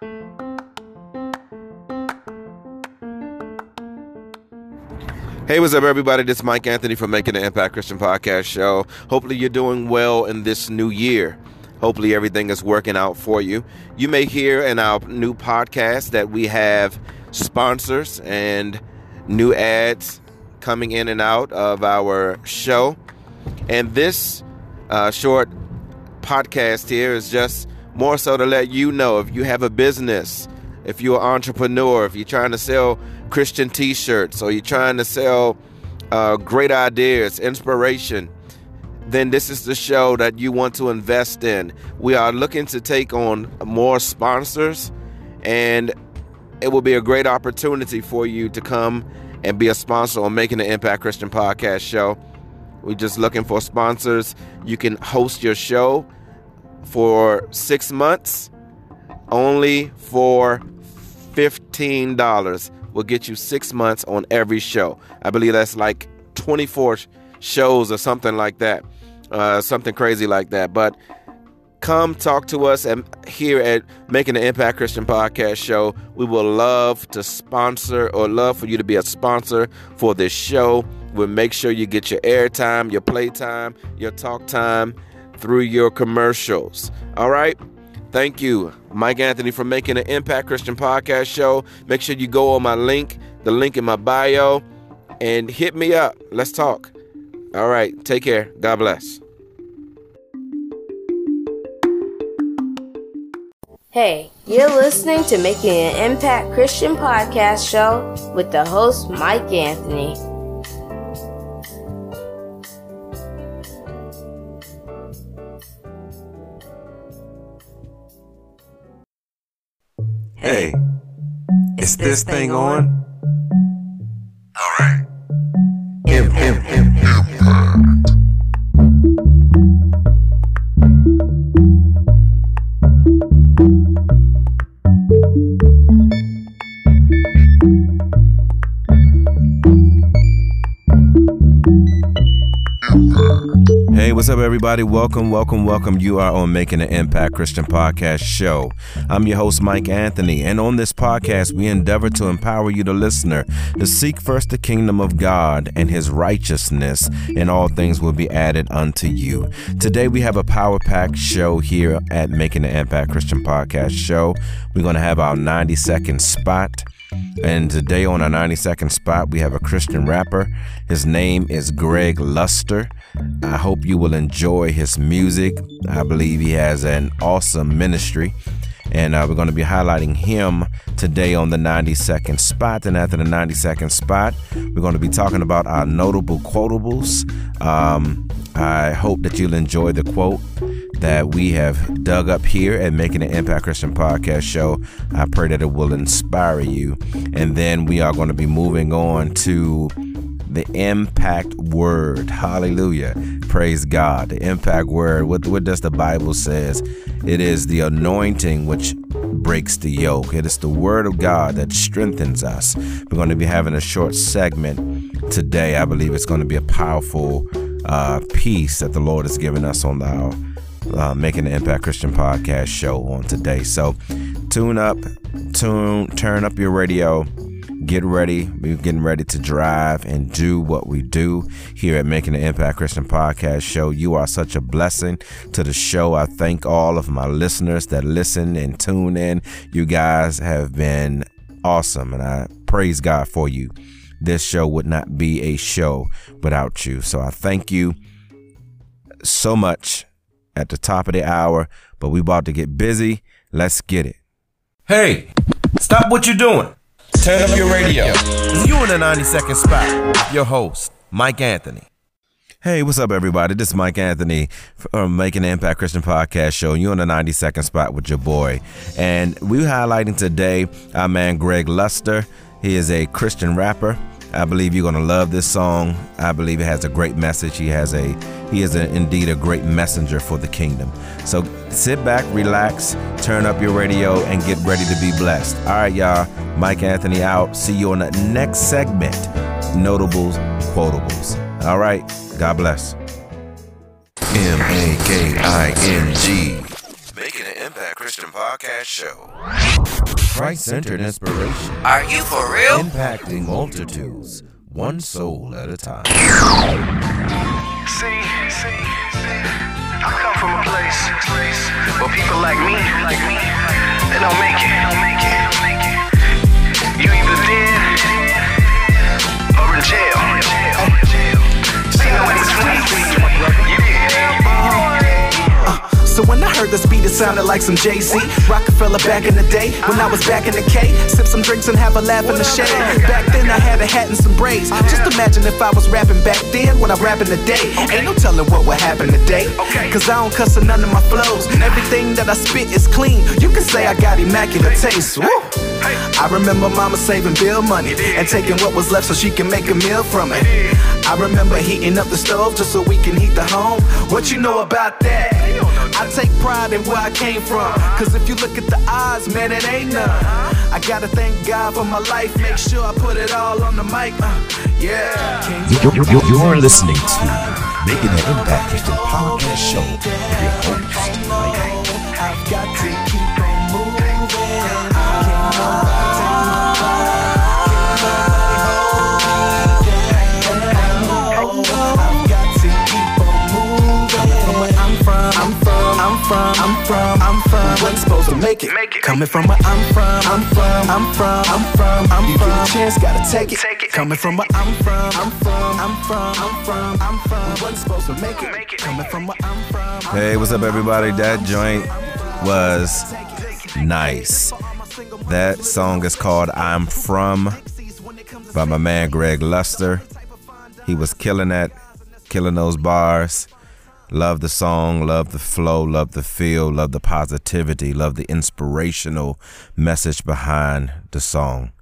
Hey, what's up, everybody? This is Mike Anthony from Making an Impact Christian Podcast Show. Hopefully, you're doing well in this new year. Hopefully, everything is working out for you. You may hear in our new podcast that we have sponsors and new ads coming in and out of our show. And this uh, short podcast here is just more so to let you know if you have a business, if you're an entrepreneur, if you're trying to sell Christian t shirts or you're trying to sell uh, great ideas, inspiration, then this is the show that you want to invest in. We are looking to take on more sponsors, and it will be a great opportunity for you to come and be a sponsor on Making the Impact Christian Podcast Show. We're just looking for sponsors. You can host your show for six months only for $15 will get you six months on every show. I believe that's like 24 shows or something like that, uh, something crazy like that. But come talk to us and here at Making an Impact Christian Podcast Show. We will love to sponsor or love for you to be a sponsor for this show. We'll make sure you get your airtime, your playtime, your talk time through your commercials. All right? Thank you, Mike Anthony, for making an Impact Christian Podcast Show. Make sure you go on my link, the link in my bio, and hit me up. Let's talk. All right. Take care. God bless. Hey, you're listening to Making an Impact Christian Podcast Show with the host, Mike Anthony. Hey, is this thing on? All right. Imp, imp, imp, impact. Hey, what's up, everybody? Welcome, welcome, welcome. You are on Making an Impact Christian Podcast Show. I'm your host, Mike Anthony, and on this podcast, we endeavor to empower you, the listener, to seek first the kingdom of God and his righteousness, and all things will be added unto you. Today, we have a power packed show here at Making an Impact Christian Podcast Show. We're going to have our 90 second spot. And today on our 90 second spot, we have a Christian rapper. His name is Greg Luster. I hope you will enjoy his music. I believe he has an awesome ministry. And uh, we're going to be highlighting him today on the 90 second spot. And after the 90 second spot, we're going to be talking about our notable quotables. Um, I hope that you'll enjoy the quote that we have dug up here at Making an Impact Christian Podcast Show. I pray that it will inspire you. And then we are going to be moving on to the impact word. Hallelujah. Praise God. The impact word. What, what does the Bible says? It is the anointing which breaks the yoke. It is the word of God that strengthens us. We're going to be having a short segment today. I believe it's going to be a powerful uh, piece that the Lord has given us on our uh, Making the Impact Christian podcast show on today. So tune up, tune, turn up your radio. Get ready. We're getting ready to drive and do what we do here at Making the Impact Christian Podcast Show. You are such a blessing to the show. I thank all of my listeners that listen and tune in. You guys have been awesome, and I praise God for you. This show would not be a show without you. So I thank you so much at the top of the hour, but we about to get busy. Let's get it. Hey, stop what you're doing. Turn up your radio. You in the 90 second spot. Your host, Mike Anthony. Hey, what's up, everybody? This is Mike Anthony from Making an Impact Christian Podcast Show. You're on the 90 second spot with your boy. And we're highlighting today our man Greg Luster. He is a Christian rapper. I believe you're gonna love this song. I believe it has a great message. He has a he is a, indeed a great messenger for the kingdom. So sit back, relax, turn up your radio, and get ready to be blessed. All right, y'all. Mike Anthony out. See you on the next segment. Notables, quotables. All right. God bless. M A K I N G. Making an Impact Christian Podcast Show. Christ centered inspiration. Are you for real? Impacting multitudes, one soul at a time. See, see, see. I come from a place, place where people like me, like me, they don't make it, don't make it, don't make it. You either dead or in jail. See no in between. So when I heard this beat, it sounded like some Jay-Z. Rockefeller back in the day, when I was back in the K. Sip some drinks and have a laugh in the shade. Back then I had a hat and some braids. Just imagine if I was rapping back then, when I'm rapping the day. Ain't no telling what would happen today. Cause I don't cuss in none of my flows. Everything that I spit is clean. You can say I got immaculate taste. Woo! I remember mama saving bill money and taking what was left so she can make a meal from it. I remember heating up the stove just so we can heat the home. What you know about that? I take pride in where I came from. Cause if you look at the odds, man, it ain't none. I gotta thank God for my life. Make sure I put it all on the mic. Uh, yeah. You're, you're, you're, you're listening to Making an Impact Christian Podcast Show with your host, Mike. I've got to keep on moving. I'm from, I'm from, I'm. Wasn't supposed to make it. Make it. Coming from where I'm from, I'm from, I'm from, I'm from, I'm you from. You get a chance, gotta take it. Take it. Coming from where I'm from, I'm from, I'm from, I'm from, I'm from. Wasn't supposed to make it. Make it. Coming from where I'm from. Hey, what's up, everybody? That joint was nice. That song is called I'm From by my man Greg Luster. He was killing that, killing those bars. Love the song, love the flow, love the feel, love the positivity, love the inspirational message behind the song.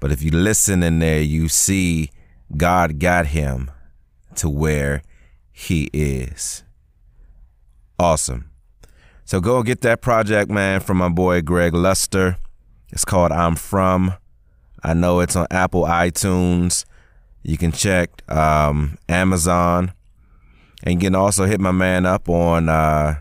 But if you listen in there, you see God got him to where he is. Awesome. So go get that project, man, from my boy Greg Luster. It's called I'm From. I know it's on Apple iTunes. You can check um, Amazon. And you can also hit my man up on uh,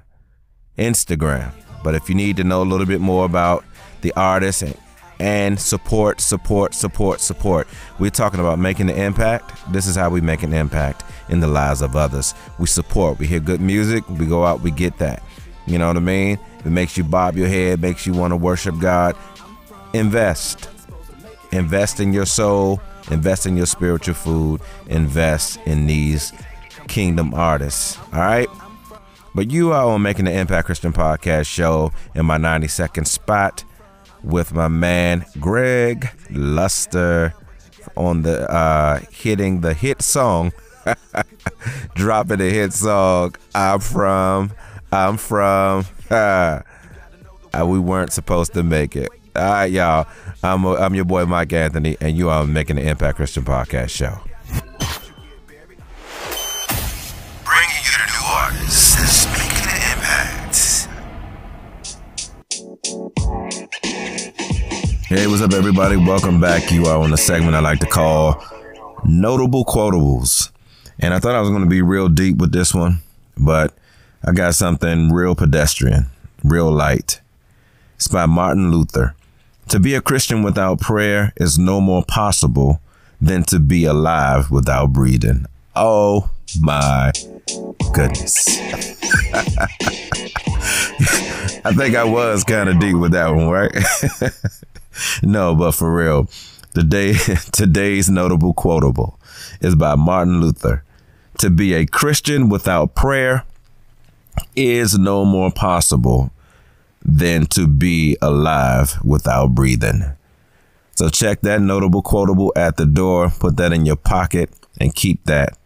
Instagram. But if you need to know a little bit more about the artist and, and support, support, support, support, we're talking about making an impact. This is how we make an impact in the lives of others. We support. We hear good music. We go out. We get that. You know what I mean? It makes you bob your head. Makes you want to worship God. Invest. Invest in your soul. Invest in your spiritual food. Invest in these kingdom artists. All right. But you are on Making the Impact Christian Podcast show in my 90 second spot with my man Greg Luster on the uh hitting the hit song dropping the hit song I'm from I'm from uh, we weren't supposed to make it. All right, y'all. I'm I'm your boy Mike Anthony and you are making the Impact Christian Podcast show. Hey, what's up, everybody? Welcome back. You are on the segment I like to call Notable Quotables. And I thought I was going to be real deep with this one, but I got something real pedestrian, real light. It's by Martin Luther. To be a Christian without prayer is no more possible than to be alive without breathing. Oh my goodness. I think I was kind of deep with that one, right? no, but for real, today today's notable quotable is by Martin Luther. To be a Christian without prayer is no more possible than to be alive without breathing. So check that notable quotable at the door, put that in your pocket, and keep that.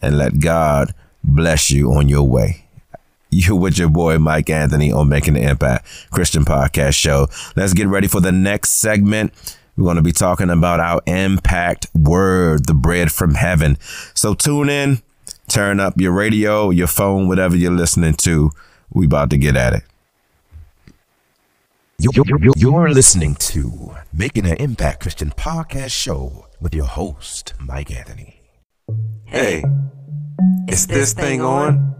And let God bless you on your way. You're with your boy Mike Anthony on Making the Impact Christian Podcast Show. Let's get ready for the next segment. We're going to be talking about our impact word, the bread from heaven. So tune in, turn up your radio, your phone, whatever you're listening to. We about to get at it. You're, you're, you're, you're listening to Making an Impact Christian Podcast Show with your host, Mike Anthony. Hey, is this thing on?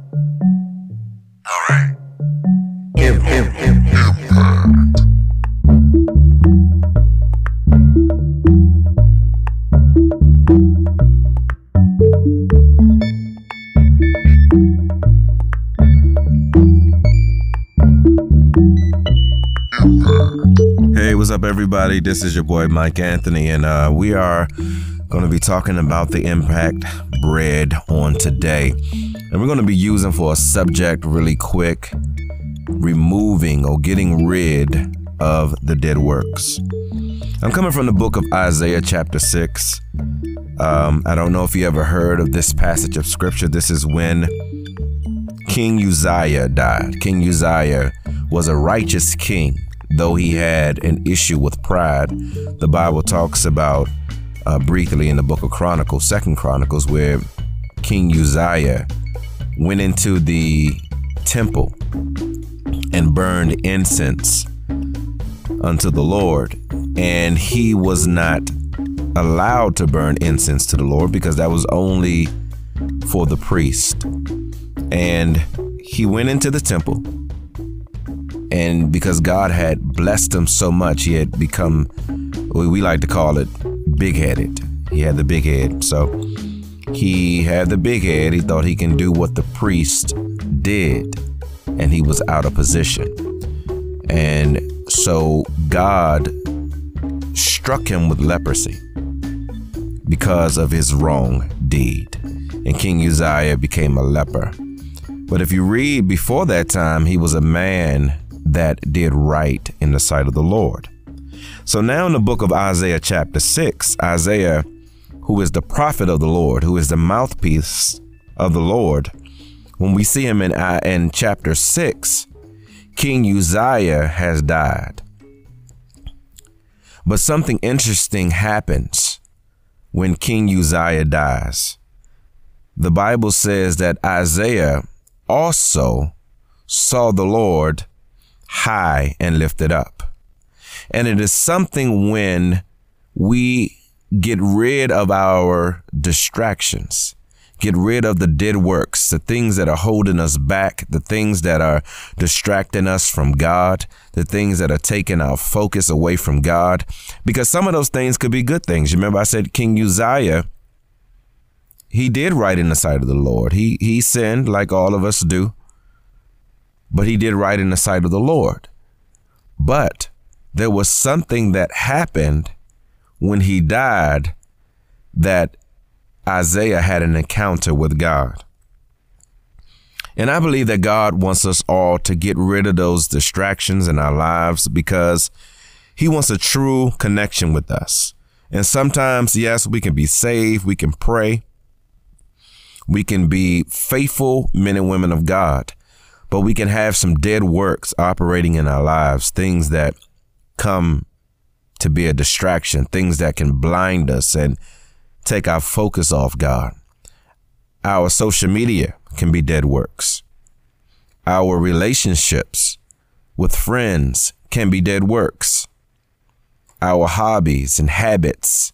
Hey, what's up, everybody? This is your boy Mike Anthony, and uh, we are going to be talking about the impact bread on today. And we're going to be using for a subject really quick removing or getting rid of the dead works. I'm coming from the book of Isaiah, chapter 6. Um, I don't know if you ever heard of this passage of scripture. This is when King Uzziah died. King Uzziah was a righteous king, though he had an issue with pride. The Bible talks about uh, briefly in the book of Chronicles, Second Chronicles, where King Uzziah went into the temple and burned incense unto the Lord. And he was not allowed to burn incense to the Lord because that was only for the priest. And he went into the temple. And because God had blessed him so much, he had become, we like to call it, big headed. He had the big head. So he had the big head. He thought he can do what the priest did. And he was out of position. And so God struck him with leprosy because of his wrong deed. And King Uzziah became a leper. But if you read before that time, he was a man that did right in the sight of the Lord. So now in the book of Isaiah, chapter 6, Isaiah, who is the prophet of the Lord, who is the mouthpiece of the Lord, when we see him in, uh, in chapter 6, King Uzziah has died. But something interesting happens when King Uzziah dies. The Bible says that Isaiah also saw the Lord high and lifted up. And it is something when we get rid of our distractions, get rid of the dead works, the things that are holding us back, the things that are distracting us from God, the things that are taking our focus away from God. Because some of those things could be good things. You remember I said King Uzziah, he did right in the sight of the Lord. He he sinned like all of us do. But he did right in the sight of the Lord. But there was something that happened when he died that Isaiah had an encounter with God. And I believe that God wants us all to get rid of those distractions in our lives because he wants a true connection with us. And sometimes, yes, we can be saved, we can pray, we can be faithful men and women of God, but we can have some dead works operating in our lives, things that come to be a distraction, things that can blind us and take our focus off God. Our social media can be dead works. Our relationships with friends can be dead works. Our hobbies and habits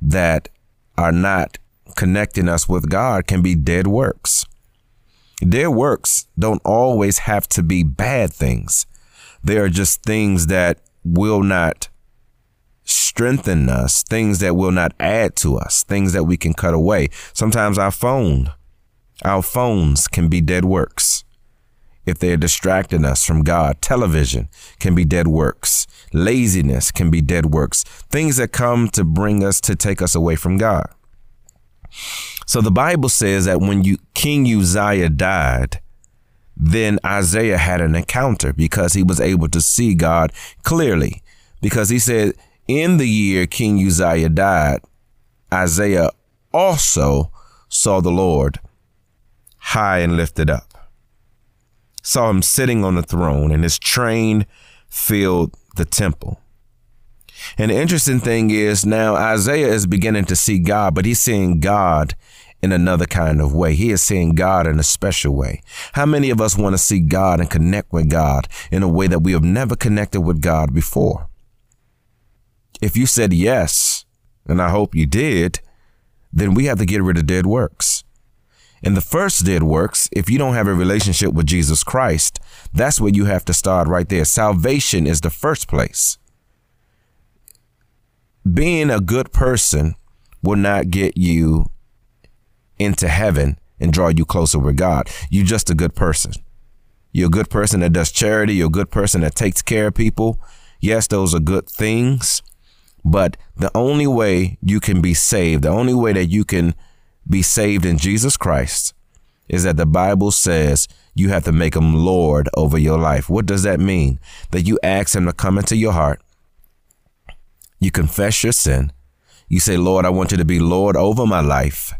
that are not connecting us with God can be dead works. Dead works don't always have to be bad things. They are just things that will not strengthen us, things that will not add to us, things that we can cut away. Sometimes our phone, our phones can be dead works. If they're distracting us from God, television can be dead works. Laziness can be dead works. Things that come to bring us to take us away from God. So the Bible says that when you, King Uzziah died, then Isaiah had an encounter because he was able to see God clearly. Because he said, in the year King Uzziah died, Isaiah also saw the Lord high and lifted up, saw him sitting on the throne, and his train filled the temple. And the interesting thing is now Isaiah is beginning to see God, but he's seeing God in another kind of way. He is seeing God in a special way. How many of us want to see God and connect with God in a way that we have never connected with God before? If you said yes, and I hope you did, then we have to get rid of dead works. And the first dead works, if you don't have a relationship with Jesus Christ, that's where you have to start right there. Salvation is the first place. Being a good person will not get you into heaven and draw you closer with God. You're just a good person. You're a good person that does charity. You're a good person that takes care of people. Yes, those are good things. But the only way you can be saved, the only way that you can be saved in Jesus Christ is that the Bible says you have to make him Lord over your life. What does that mean? That you ask him to come into your heart. You confess your sin. You say, Lord, I want you to be Lord over my life.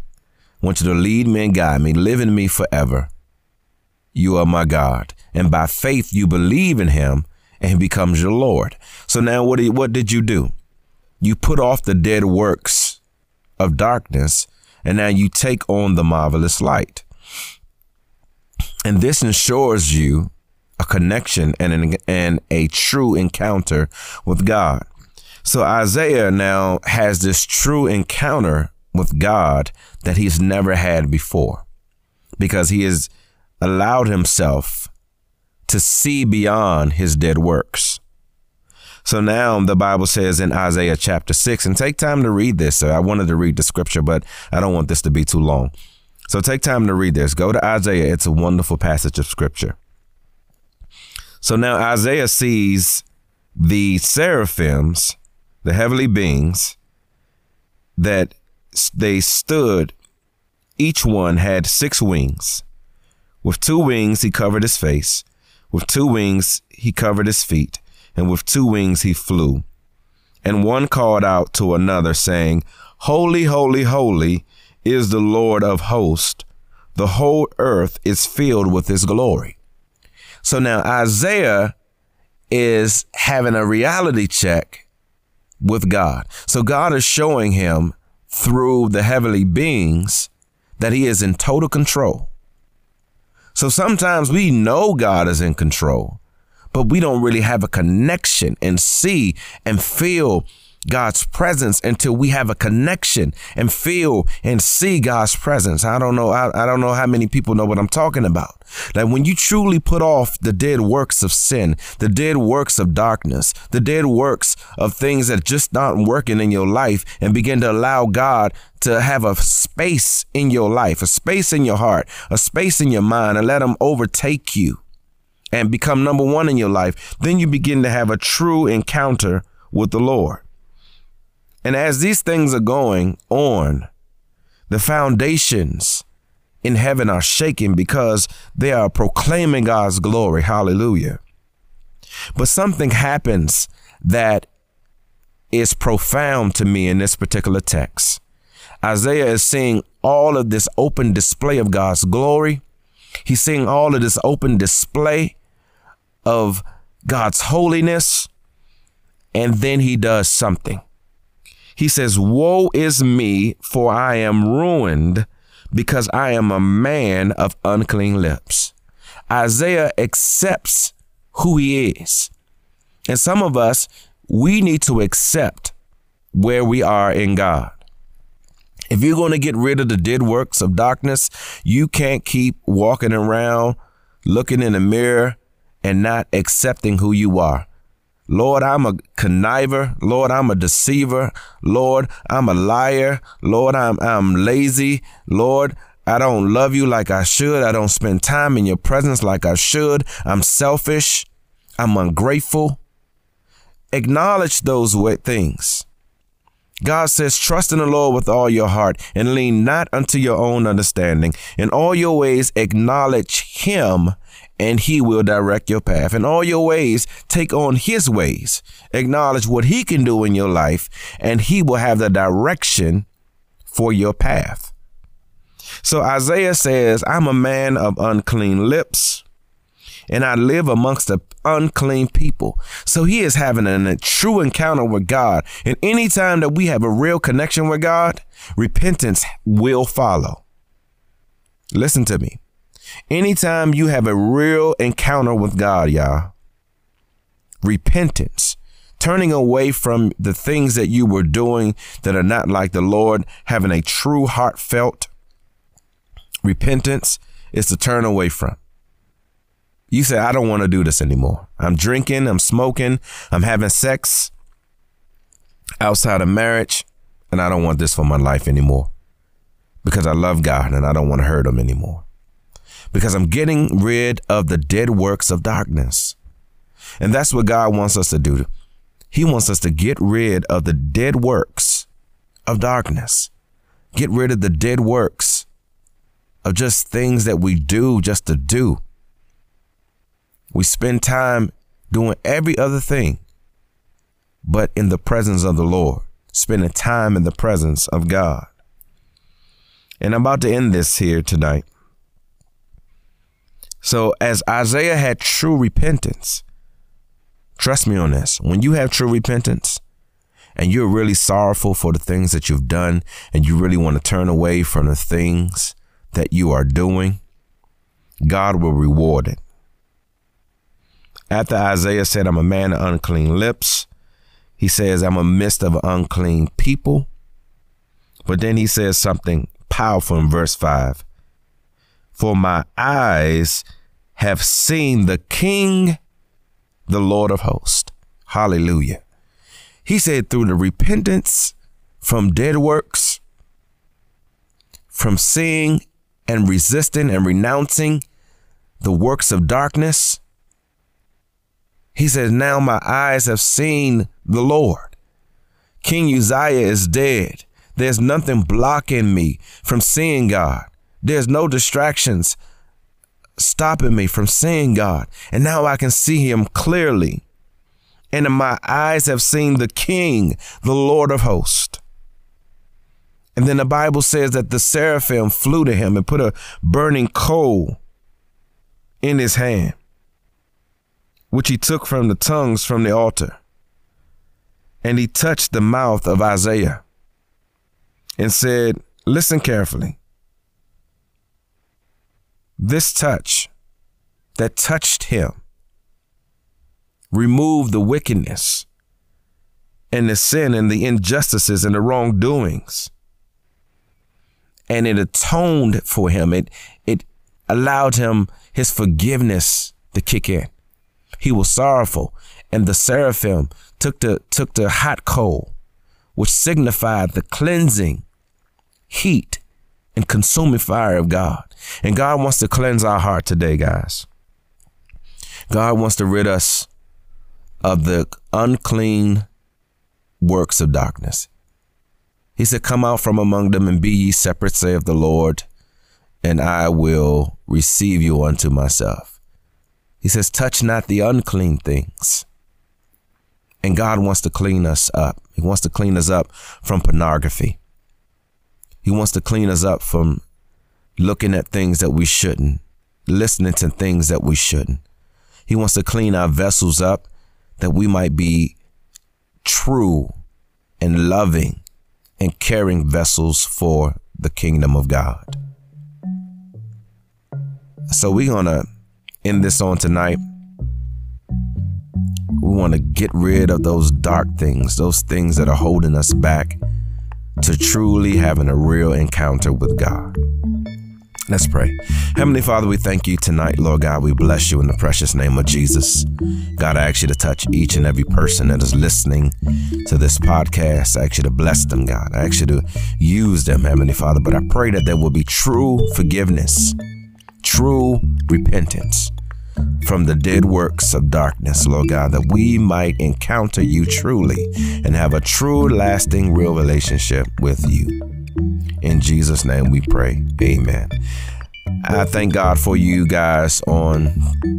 I want you to lead me and guide me, live in me forever. You are my God. And by faith, you believe in him and he becomes your Lord. So now what what did you do? You put off the dead works of darkness and now you take on the marvelous light. And this ensures you a connection and, an, and a true encounter with God. So Isaiah now has this true encounter with God that he's never had before because he has allowed himself to see beyond his dead works. So now the Bible says in Isaiah chapter 6, and take time to read this. So I wanted to read the scripture, but I don't want this to be too long. So take time to read this. Go to Isaiah. It's a wonderful passage of scripture. So now Isaiah sees the seraphims, the heavenly beings, that they stood, each one had six wings. With two wings, he covered his face. With two wings, he covered his feet. And with two wings, he flew. And one called out to another, saying, Holy, holy, holy is the Lord of hosts. The whole earth is filled with his glory. So now Isaiah is having a reality check with God. So God is showing him through the heavenly beings that he is in total control. So sometimes we know God is in control, but we don't really have a connection and see and feel God's presence until we have a connection and feel and see God's presence. I don't know. I, I don't know how many people know what I'm talking about. Like when you truly put off the dead works of sin, the dead works of darkness, the dead works of things that just aren't working in your life and begin to allow God to have a space in your life, a space in your heart, a space in your mind and let him overtake you and become number one in your life, then you begin to have a true encounter with the Lord. And as these things are going on, the foundations in heaven are shaking because they are proclaiming God's glory. Hallelujah. But something happens that is profound to me in this particular text. Isaiah is seeing all of this open display of God's glory. He's seeing all of this open display of God's holiness. And then he does something. He says, Woe is me, for I am ruined because I am a man of unclean lips. Isaiah accepts who he is. And some of us, we need to accept where we are in God. If you're going to get rid of the dead works of darkness, you can't keep walking around looking in the mirror and not accepting who you are. Lord, I'm a conniver. Lord, I'm a deceiver. Lord, I'm a liar. Lord, I'm, I'm lazy. Lord, I don't love you like I should. I don't spend time in your presence like I should. I'm selfish. I'm ungrateful. Acknowledge those things. God says, trust in the Lord with all your heart and lean not unto your own understanding. In all your ways, acknowledge him and he will direct your path. In all your ways, take on his ways. Acknowledge what he can do in your life, and he will have the direction for your path. So Isaiah says, I'm a man of unclean lips, and I live amongst the unclean people. So he is having a true encounter with God. And anytime that we have a real connection with God, repentance will follow. Listen to me. Anytime you have a real encounter with God, y'all, repentance, turning away from the things that you were doing that are not like the Lord, having a true heartfelt repentance is to turn away from. You say, I don't want to do this anymore. I'm drinking, I'm smoking, I'm having sex outside of marriage, and I don't want this for my life anymore because I love God and I don't want to hurt him anymore. Because I'm getting rid of the dead works of darkness. And that's what God wants us to do. He wants us to get rid of the dead works of darkness. Get rid of the dead works of just things that we do just to do. We spend time doing every other thing but in the presence of the Lord, spending time in the presence of God. And I'm about to end this here tonight. So, as Isaiah had true repentance, trust me on this. When you have true repentance and you're really sorrowful for the things that you've done and you really want to turn away from the things that you are doing, God will reward it. After Isaiah said, I'm a man of unclean lips, he says, I'm a mist of unclean people. But then he says something powerful in verse 5 For my eyes have seen the King, the Lord of hosts. Hallelujah. He said, through the repentance from dead works, from seeing and resisting and renouncing the works of darkness, he says, Now my eyes have seen the Lord. King Uzziah is dead. There's nothing blocking me from seeing God. There's no distractions stopping me from seeing God. And now I can see him clearly. And my eyes have seen the King, the Lord of hosts. And then the Bible says that the seraphim flew to him and put a burning coal in his hand which he took from the tongues from the altar. And he touched the mouth of Isaiah and said, Listen carefully. This touch that touched him removed the wickedness and the sin and the injustices and the wrongdoings. And it atoned for him. It it allowed him his forgiveness to kick in. He was sorrowful, and the seraphim took the took the hot coal, which signified the cleansing heat and consuming fire of God. And God wants to cleanse our heart today, guys. God wants to rid us of the unclean works of darkness. He said, Come out from among them and be ye separate, saith the Lord, and I will receive you unto myself. He says, touch not the unclean things. And God wants to clean us up. He wants to clean us up from pornography. He wants to clean us up from looking at things that we shouldn't, listening to things that we shouldn't. He wants to clean our vessels up that we might be true and loving and caring vessels for the kingdom of God. So we're going to end this on tonight. We want to get rid of those dark things, those things that are holding us back to truly having a real encounter with God. Let's pray. Heavenly Father, we thank you tonight, Lord God. We bless you in the precious name of Jesus. God, I ask you to touch each and every person that is listening to this podcast. I ask you to bless them, God. I ask you to use them, Heavenly Father. But I pray that there will be true forgiveness, true repentance from the dead works of darkness, Lord God, that we might encounter you truly and have a true, lasting, real relationship with you. In Jesus' name we pray. Amen. I thank God for you guys on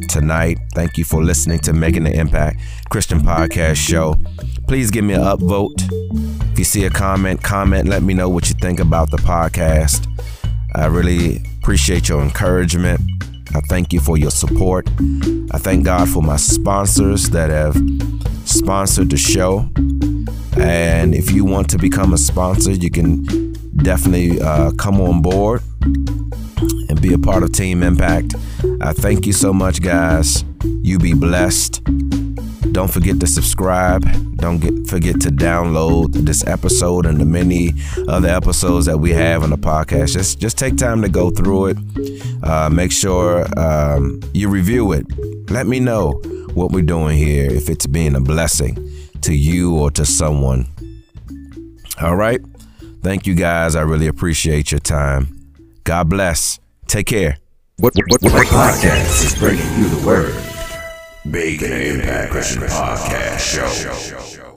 tonight. Thank you for listening to Making the Impact Christian Podcast Show. Please give me an upvote. If you see a comment, comment. Let me know what you think about the podcast. I really appreciate your encouragement. I thank you for your support. I thank God for my sponsors that have sponsored the show. And if you want to become a sponsor, you can definitely uh, come on board and be a part of Team Impact. I thank you so much, guys. You be blessed. Don't forget to subscribe. Don't get, forget to download this episode and the many other episodes that we have on the podcast. Just just take time to go through it. Uh, make sure um, you review it. Let me know what we're doing here, if it's being a blessing to you or to someone. All right. Thank you guys. I really appreciate your time. God bless. Take care. What, what, what, what podcast is bringing you the word? An Impact Christian Podcast Show.